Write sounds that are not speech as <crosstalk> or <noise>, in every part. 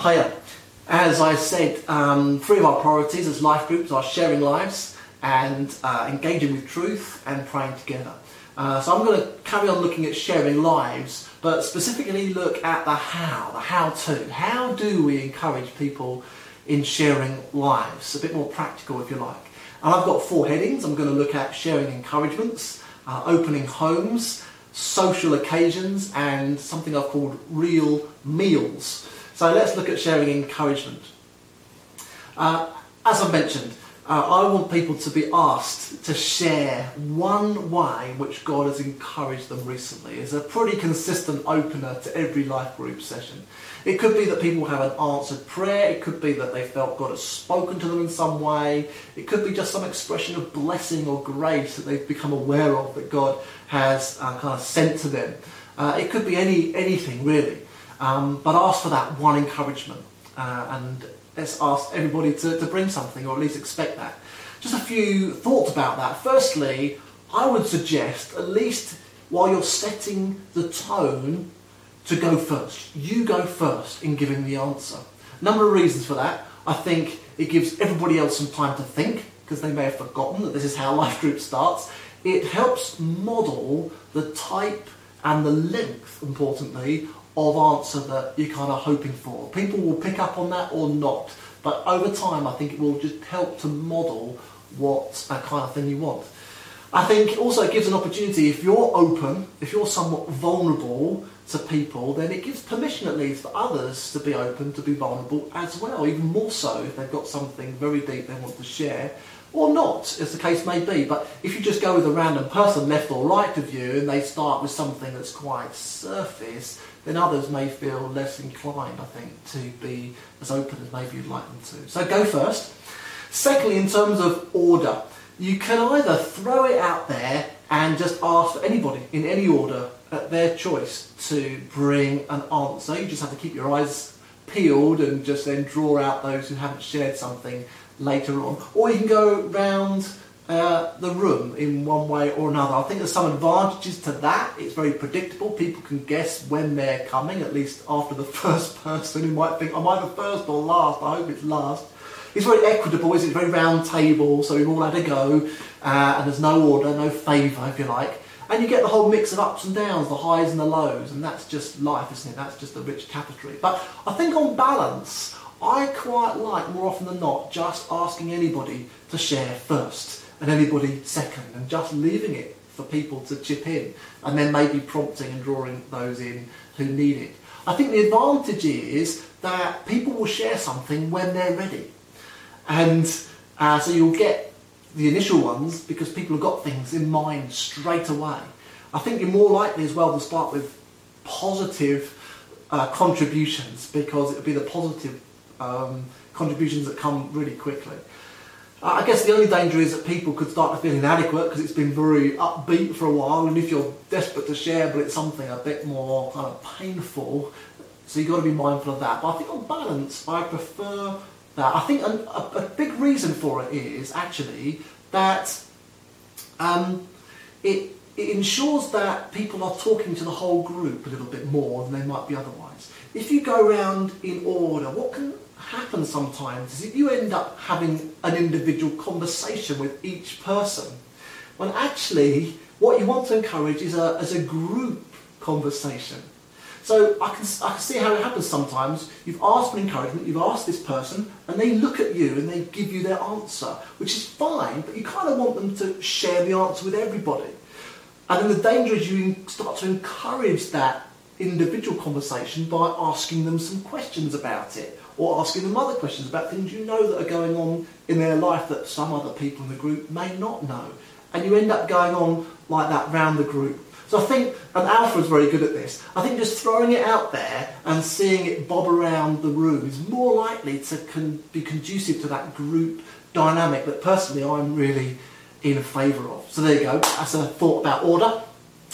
Hiya. As I said, um, three of our priorities as life groups are sharing lives and uh, engaging with truth and praying together. Uh, so I'm going to carry on looking at sharing lives, but specifically look at the how, the how to. How do we encourage people in sharing lives? A bit more practical, if you like. And I've got four headings. I'm going to look at sharing encouragements, uh, opening homes, social occasions, and something I've called real meals. So let's look at sharing encouragement. Uh, as I mentioned, uh, I want people to be asked to share one way which God has encouraged them recently. It's a pretty consistent opener to every life group session. It could be that people have an answered prayer. It could be that they felt God has spoken to them in some way. It could be just some expression of blessing or grace that they've become aware of that God has uh, kind of sent to them. Uh, it could be any anything really, um, but ask for that one encouragement uh, and let's ask everybody to, to bring something, or at least expect that. Just a few thoughts about that. Firstly, I would suggest, at least while you're setting the tone, to go first. You go first in giving the answer. Number of reasons for that. I think it gives everybody else some time to think, because they may have forgotten that this is how <laughs> life group starts. It helps model the type and the length, importantly, of answer that you're kind of hoping for. People will pick up on that or not, but over time, I think it will just help to model what that kind of thing you want. I think also it gives an opportunity if you're open, if you're somewhat vulnerable to people, then it gives permission at least for others to be open, to be vulnerable as well, even more so if they've got something very deep they want to share or not, as the case may be. But if you just go with a random person left or right of you and they start with something that's quite surface, then others may feel less inclined, I think, to be as open as maybe you'd like them to. So go first. Secondly, in terms of order, you can either throw it out there and just ask for anybody in any order at their choice to bring an answer. You just have to keep your eyes peeled and just then draw out those who haven't shared something later on. Or you can go round uh, the room in one way or another. I think there's some advantages to that. It's very predictable. People can guess when they're coming, at least after the <laughs> first person who might think, I the first or last? I hope it's last. It's very equitable, it's a very round table, so we've all had a go, uh, and there's no order, no favour, if you like. And you get the whole mix of ups and downs, the highs and the lows, and that's just life, isn't it? That's just a rich tapestry. But I think on balance, I quite like, more often than not, just asking anybody to share first and anybody second and just leaving it for people to chip in and then maybe prompting and drawing those in who need it. I think the advantage is that people will share something when they're ready. And uh, so you'll get the initial ones because people have got things in mind straight away. I think you're more likely as well to start with positive uh, contributions because it'll be the positive um, contributions that come really quickly. Uh, I guess the only danger is that people could start to feel inadequate because it's been very upbeat for a while, and if you're desperate to share, but it's something a bit more kind of painful, so you've got to be mindful of that. But I think on balance, I prefer that. I think a, a, big reason for it is actually that um, it, it ensures that people are talking to the whole group a little bit more than they might be otherwise. If you go around in order, what can happens sometimes is if you end up having an individual conversation with each person, when actually what you want to encourage is a, as a group conversation. So I can, I can see how it happens sometimes. You've asked for encouragement, you've asked this person, and they look at you and they give you their answer, which is fine, but you kind of want them to share the answer with everybody. And then the danger is you start to encourage that individual conversation by asking them some questions about it or asking them other questions about things you know that are going on in their life that some other people in the group may not know. And you end up going on like that round the group. So I think, and is very good at this, I think just throwing it out there and seeing it bob around the room is more likely to con- be conducive to that group dynamic that personally I'm really in favour of. So there you go, that's a thought about order.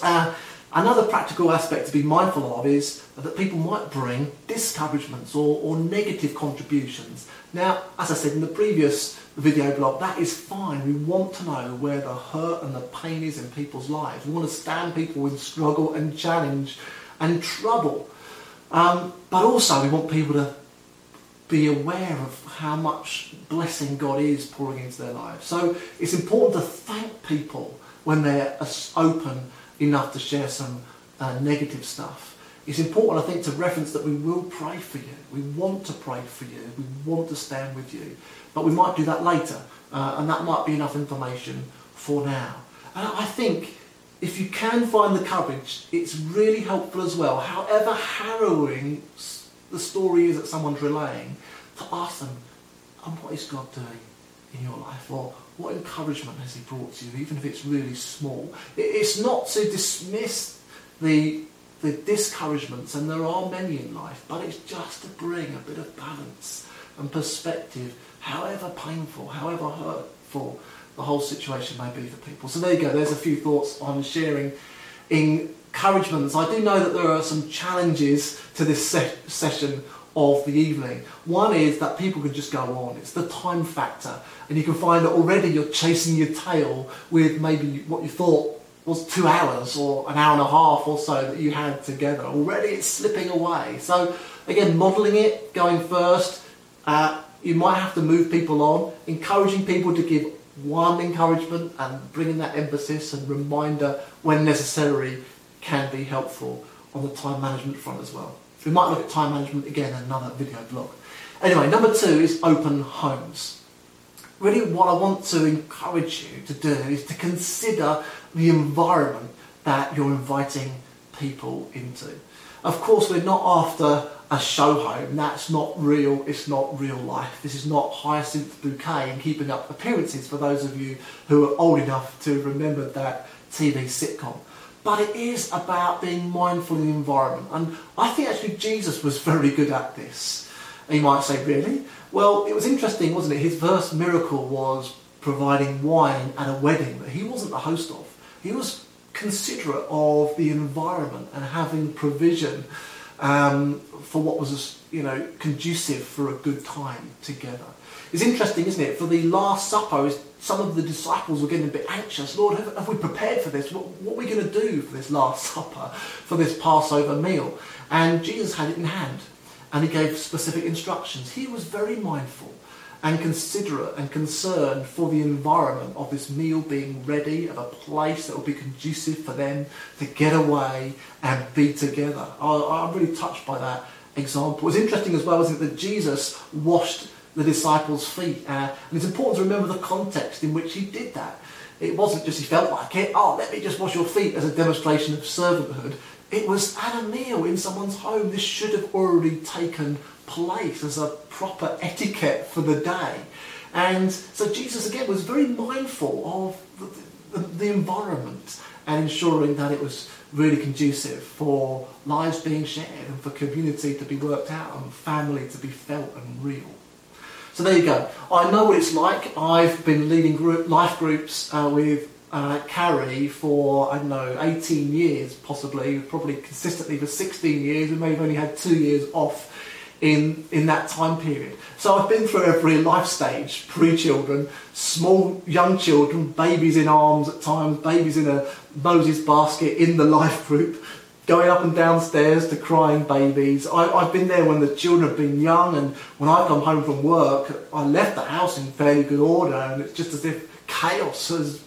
Uh, Another practical aspect to be mindful of is that people might bring discouragements or, or, negative contributions. Now, as I said in the previous video blog, that is fine. We want to know where the hurt and the pain is in people's lives. We want to stand people in struggle and challenge and trouble. Um, but also, we want people to be aware of how much blessing God is pouring into their lives. So it's important to thank people when they're open enough to share some uh, negative stuff. It's important, I think, to reference that we will pray for you. We want to pray for you. We want to stand with you. But we might do that later, uh, and that might be enough information for now. And I think if you can find the courage, it's really helpful as well, however harrowing the story is that someone's relaying, to ask them, and what is God doing in your life? Or what encouragement has he brought to you, even if it's really small? It's not to dismiss the, the discouragements, and there are many in life, but it's just to bring a bit of balance and perspective, however painful, however hurtful the whole situation may be for people. So there you go, there's a few thoughts on sharing encouragements. I do know that there are some challenges to this se- session of the evening. One is that people can just go on. It's the time factor. And you can find that already you're chasing your tail with maybe what you thought was two hours or an hour and a half or so that you had together. Already it's slipping away. So again, modelling it, going first. Uh, you might have to move people on, encouraging people to give one encouragement and bringing that emphasis and reminder when necessary can be helpful on the time management front as well. We might look at time management again in another video blog. Anyway, number two is open homes. Really what I want to encourage you to do is to consider the environment that you're inviting people into. Of course, we're not after a show home. That's not real. It's not real life. This is not Hyacinth Bouquet and keeping up appearances for those of you who are old enough to remember that TV sitcom. But it is about being mindful of the environment. And I think actually Jesus was very good at this. And you might say, really? Well, it was interesting, wasn't it? His first miracle was providing wine at a wedding that he wasn't the host of. He was considerate of the environment and having provision um, for what was, you know, conducive for a good time together. It's interesting, isn't it? For the Last Supper, some of the disciples were getting a bit anxious. Lord, have, have we prepared for this? What, what, are we going to do for this Last Supper, for this Passover meal? And Jesus had it in hand, and he gave specific instructions. He was very mindful and considerate and concerned for the environment of this meal being ready, of a place that will be conducive for them to get away and be together. I, am really touched by that example. It's interesting as well, isn't it, that Jesus washed the disciples' feet. Uh, and it's important to remember the context in which he did that. It wasn't just he felt like it, oh, let me just wash your feet as a demonstration of servanthood. It was at a meal in someone's home. This should have already taken place as a proper etiquette for the day. And so Jesus, again, was very mindful of the, the, the environment and ensuring that it was really conducive for lives being shared and for community to be worked out and family to be felt and real. So there you go. I know what it's like. I've been leading group, life groups uh, with uh, Carrie for, I don't know, 18 years possibly, probably consistently for 16 years. We may have only had two years off in, in that time period. So I've been through every life stage, pre-children, small young children, babies in arms at times, babies in a Moses basket in the life group, going up and downstairs to crying babies. I, have been there when the children have been young and when I come home from work, I left the house in fairly good order and it's just as if chaos has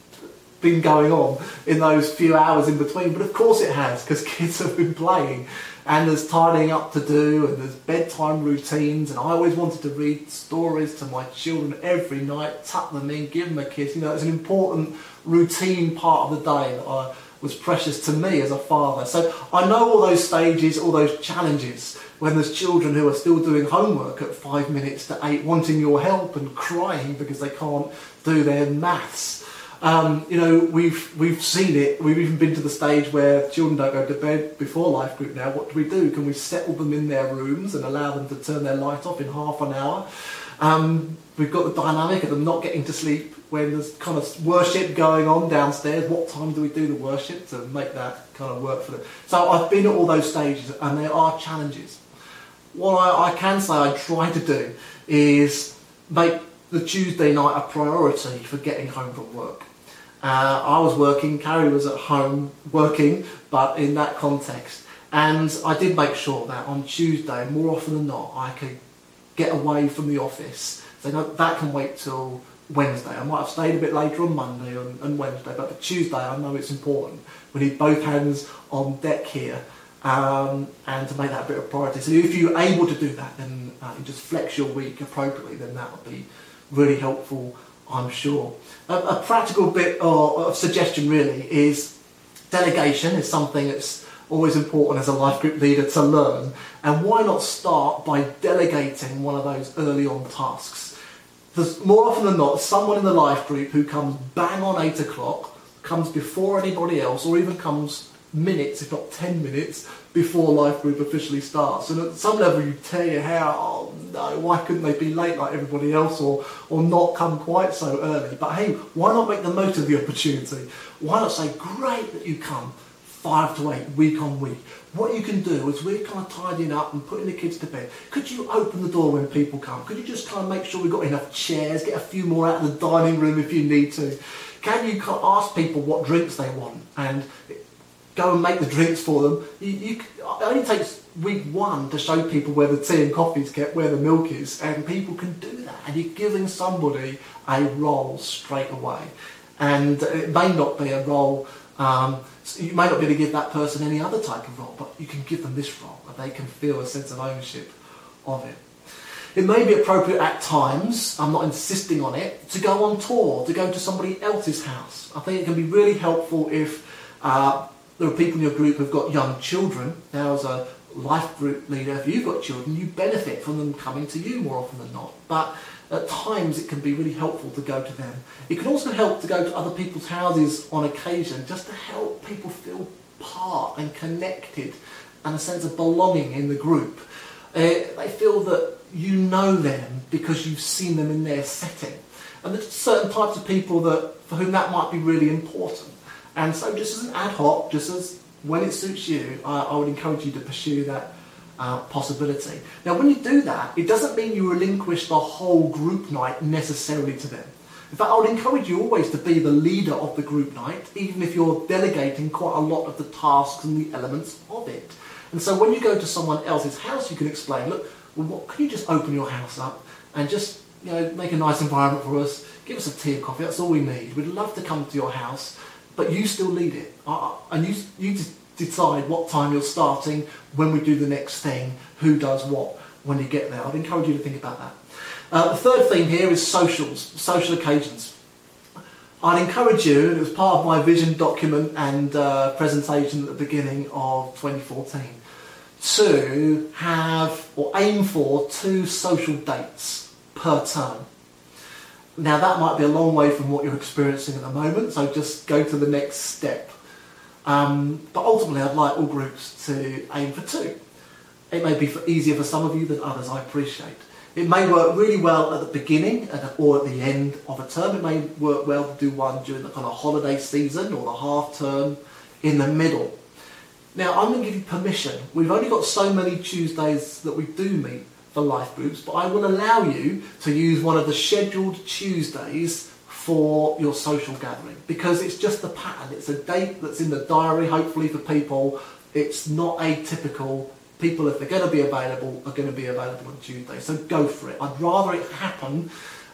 been going on in those few hours in between. But of course it has because <laughs> kids have been playing and there's tidying up to do and there's bedtime routines and I always wanted to read stories to my children every night, tuck them in, give them a kiss. You know, it's an important routine part of the day that I, was precious to me as a father. So I know all those stages, all those challenges when there's children who are still doing homework at five minutes to eight, wanting your help and crying because they can't do their maths. Um, you know, we've we've seen it. We've even been to the stage where children don't go to bed before life group. Now, what do we do? Can we settle them in their rooms and allow them to turn their light off in half an hour? Um, we've got the dynamic of them not getting to sleep when there's kind of worship going on downstairs. What time do we do the worship to make that kind of work for them? So I've been at all those stages, and there are challenges. What I, I can say I try to do is make the Tuesday night a priority for getting home from work. Uh, I was working, Carrie was at home working, but in that context. And I did make sure that on Tuesday, more often than not, I could get away from the office. So that can wait till Wednesday. I might have stayed a bit later on Monday and, and Wednesday, but for Tuesday I know it's important. We need both hands on deck here um, and to make that a bit of priority. So if you're able to do that, then uh, just flex your week appropriately, then that would be really helpful, I'm sure. A, a practical bit of, of suggestion really is delegation is something that's always important as a life group leader to learn. And why not start by delegating one of those early on tasks? There's more often than not someone in the life group who comes bang on eight o'clock, comes before anybody else, or even comes minutes, if not 10 minutes, before life group officially starts. And at some level, you tear your hair out, oh no, why couldn't they be late like everybody else or, or not come quite so early? But hey, why not make the most of the opportunity? Why not say, great that you come five to eight, week on week. What you can do is we're kind of tidying up and putting the kids to bed. Could you open the door when people come? Could you just kind of make sure we've got enough chairs, get a few more out of the dining room if you need to? Can you ask people what drinks they want and go and make the drinks for them? You, you, it only takes week one to show people where the tea and coffee is kept, where the milk is, and people can do that. And you're giving somebody a role straight away. And it may not be a role um, so you may not be able to give that person any other type of role, but you can give them this role, and they can feel a sense of ownership of it. It may be appropriate at times, I'm not insisting on it, to go on tour, to go to somebody else's house. I think it can be really helpful if uh, there are people in your group who've got young children. Now, as a life group leader, if you've got children, you benefit from them coming to you more often than not. But at times it can be really helpful to go to them. It can also help to go to other people's houses on occasion just to help people feel part and connected and a sense of belonging in the group. Uh, they feel that you know them because you've seen them in their setting. And there's certain types of people that for whom that might be really important. And so just as an ad hoc, just as when it suits you, I, I would encourage you to pursue that uh, possibility. Now, when you do that, it doesn't mean you relinquish the whole group night necessarily to them. In fact, I would encourage you always to be the leader of the group night, even if you're delegating quite a lot of the tasks and the elements of it. And so when you go to someone else's house, you can explain, look, well, what, can you just open your house up and just you know, make a nice environment for us, give us a tea and coffee, that's all we need. We'd love to come to your house, but you still lead it. And you, you just decide what time you're starting, when we do the next thing, who does what when you get there. I'd encourage you to think about that. Uh, the third theme here is socials, social occasions. I'd encourage you, it was part of my vision document and uh, presentation at the beginning of 2014, to have or aim for two social dates per term. Now that might be a long way from what you're experiencing at the moment, so just go to the next step. Um, but ultimately, I'd like all groups to aim for two. It may be for easier for some of you than others, I appreciate. It may work really well at the beginning or at the end of a term. It may work well to do one during the kind of holiday season or the half term in the middle. Now, I'm going to give you permission. We've only got so many Tuesdays that we do meet for life groups, but I will allow you to use one of the scheduled Tuesdays for your social gathering because it's just the pattern. It's a date that's in the diary, hopefully, for people. It's not atypical. People, if they're going to be available, are going to be available on Tuesday. So go for it. I'd rather it happen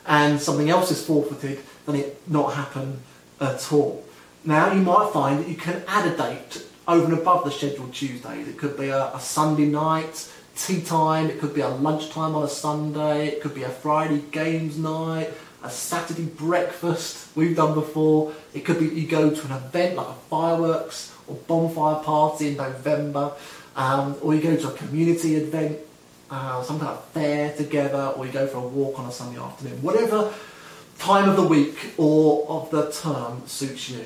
and something else is forfeited than it not happen at all. Now, you might find that you can add a date over and above the scheduled Tuesdays. It could be a, a Sunday night, tea time, it could be a lunchtime on a Sunday, it could be a Friday games night, a Saturday breakfast we've done before. It could be you go to an event like a fireworks or bonfire party in November, um, or you go to a community event, uh, some kind of fair together, or you go for a walk on a Sunday afternoon. Whatever time of the week or of the term suits you.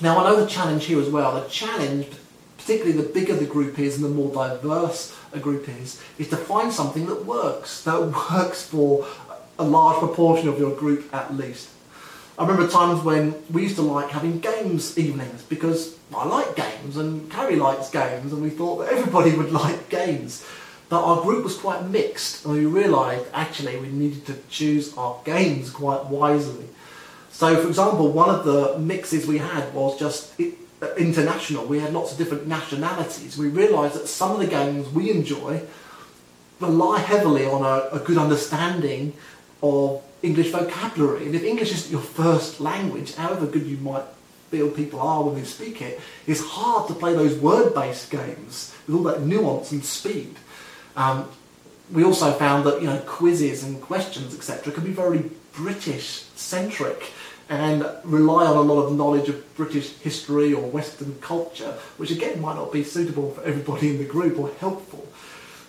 Now I know the challenge here as well. The challenge, particularly the bigger the group is and the more diverse a group is, is to find something that works, that <laughs> works for a large proportion of your group at least. I remember times when we used to like having games evenings because I like games and Carrie likes games and we thought that everybody would <laughs> like games. But our group was quite mixed and we realised actually we needed to choose our games quite wisely. So for example, one of the mixes we had was just uh, international. We had lots of different nationalities. We realised that some of the games we enjoy rely heavily on a, a good understanding of English vocabulary. And if English isn't your first language, however good you might feel people are when they speak it, it's hard to play those word-based games with all that nuance and speed. Um, we also found that you know quizzes and questions etc. can be very British centric and rely on a lot of knowledge of British history or Western culture, which again might not be suitable for everybody in the group or helpful.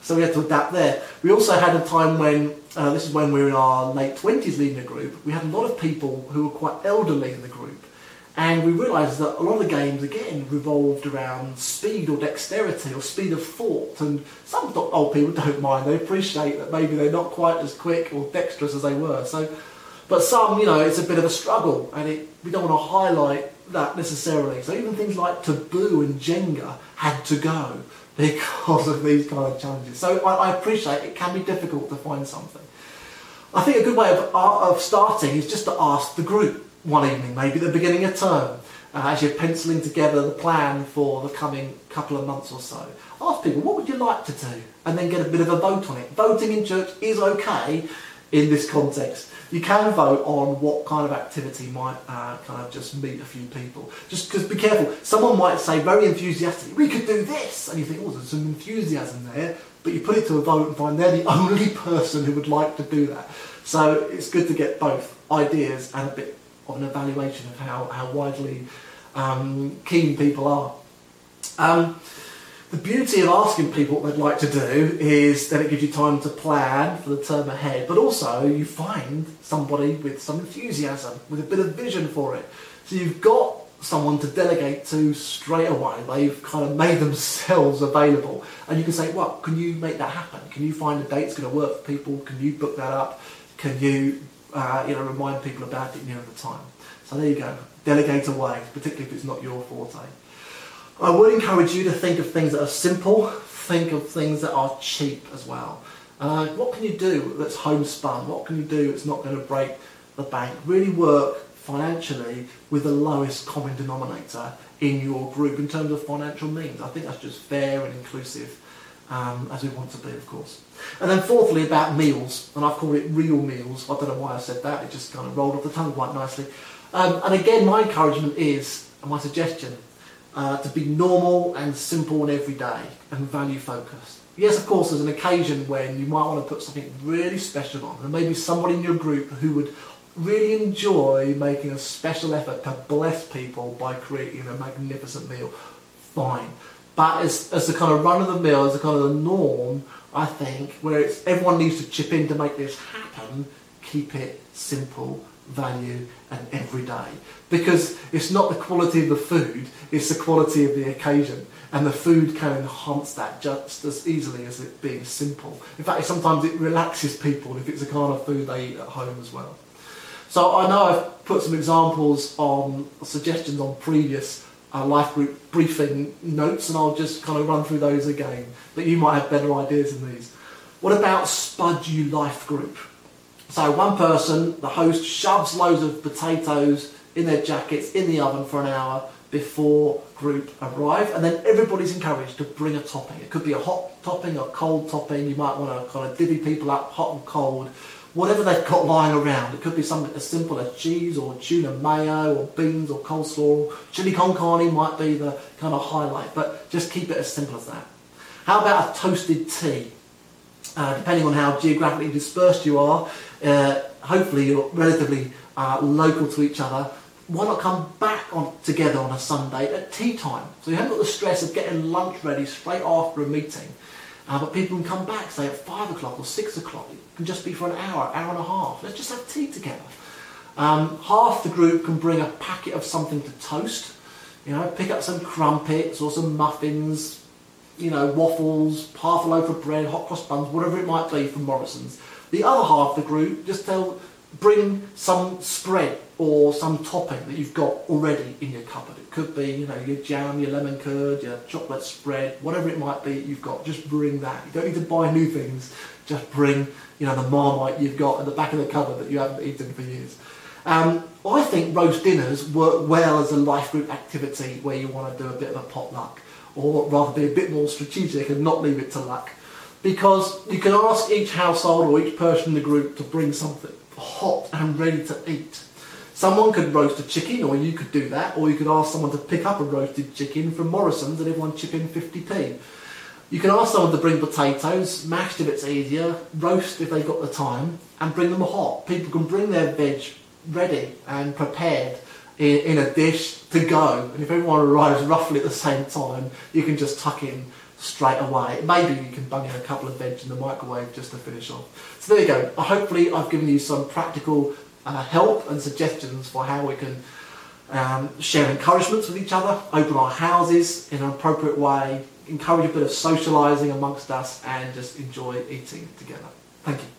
So we had to adapt there. We also had a time when, uh, this is when we were in our late 20s leading a group, we had a lot of people who were quite elderly in the group. And we realised that a lot of the games, again, revolved around speed or dexterity or speed of thought. And some old people don't mind. They appreciate that maybe they're not quite as quick or dexterous as they were. So, But some, you know, it's a bit of a struggle. And it, we don't want to highlight that necessarily. So even things like Taboo and Jenga had to go because of these kind of challenges. So I, I appreciate it can be difficult to find something. I think a good way of, uh, of starting is just to ask the group one evening, maybe at the beginning of term, uh, as you're penciling together the plan for the coming couple of months or so. Ask people, what would you like to do? And then get a bit of a vote on it. Voting in church is okay in this context you can vote on what kind of activity might uh, kind of just meet a few people. Just because be careful, someone might say very enthusiastically, we could do this, and you think, oh, there's some enthusiasm there, but you put it to a vote and find they're the <laughs> only person who would like to do that. So it's good to get both ideas and a bit of an evaluation of how, how widely um, keen people are. Um, the beauty of asking people what they'd like to do is that it gives you time to plan for the term ahead, but also you find somebody with some enthusiasm, with a bit of vision for it. So you've got someone to delegate to straight away. They've kind of made <laughs> themselves available. And you can say, well, can you make that happen? Can you find a date that's going to work for people? Can you book that up? Can you, uh, you know, remind people about it near the time? So there you go. Delegate away, particularly if it's not your forte. I would encourage you to think of things that are simple, think of things that are cheap as well. Uh, what can you do that's homespun? What can you do that's not going to break the bank? Really work financially with the lowest common denominator in your group in terms of financial means. I think that's just fair and inclusive um, as we want to be, of course. And then fourthly, about meals, and I've called it real meals. I don't know why I said that, it just kind of rolled off the tongue quite nicely. Um, and again, my encouragement is, and my suggestion, uh, to be normal and simple and everyday and value focused. Yes, of course, there's an occasion when you might want to put something really special on, and maybe somebody in your group who would really enjoy making a special effort to bless people by creating a magnificent meal. Fine. But as, as the kind of run of the mill, as the kind of the norm, I think, where it's everyone needs to chip in to make this happen, keep it simple value and every day. Because it's not the quality of the food, it's the quality of the occasion. And the food can enhance that just as easily as it being simple. In fact, sometimes it relaxes people if it's the kind of food they eat at home as well. So I know I've put some examples on suggestions on previous uh, life group briefing notes, and I'll just kind of run through those again. But you might have better ideas than these. What about Spud You Life Group? So one person, the host, shoves loads of potatoes in their jackets in the oven for an hour before group arrive, and then everybody's encouraged to bring a topping. It could be a hot topping, a cold topping. You might want to kind of divvy people up, hot and cold, whatever they've got lying around. It could be something as simple as cheese or tuna mayo or beans or coleslaw. Chili con carne might be the kind of highlight, but just keep it as simple as that. How about a toasted tea? Uh, depending on how geographically dispersed you are, uh, hopefully you're relatively uh, local to each other, why not come back on, together on a Sunday at tea time? So you haven't got the stress of getting lunch ready straight after a meeting. Uh, but people can come back, say at 5 o'clock or 6 o'clock. It can just be for an hour, hour and a half. Let's just have tea together. Um, half the group can bring a packet of something to toast. You know, pick up some crumpets or some muffins, you know, waffles, half a loaf of bread, hot cross buns, whatever it might be from Morrison's. The other half of the group just tell, bring some spread or some topping that you've got already in your cupboard. It could be, you know, your jam, your lemon curd, your chocolate spread, whatever it might be you've got. Just bring that. You don't need to buy new things. Just bring, you know, the marmite you've got at the back of the cupboard that you haven't eaten for years. Um, I think roast dinners work well as a life group activity where you want to do a bit of a potluck, or rather be a bit more strategic and not leave it to luck. because you can ask each household or each person in the group to bring something hot and ready to eat. Someone could roast a chicken, or you could do that, or you could ask someone to pick up a roasted chicken from Morrison's and everyone chip in 50p. You can ask someone to bring potatoes, mashed if it's easier, roast if they've got the time, and bring them hot. People can bring their veg ready and prepared in, in a dish to go. And if everyone arrives roughly at the same time, you can just tuck in straight away. Maybe you can bung in a couple of veg in the microwave just to finish off. So there you go. Hopefully I've given you some practical uh, help and suggestions for how we can um, share encouragements with each other, open our houses in an appropriate way, encourage a bit of socialising amongst us and just enjoy eating together. Thank you.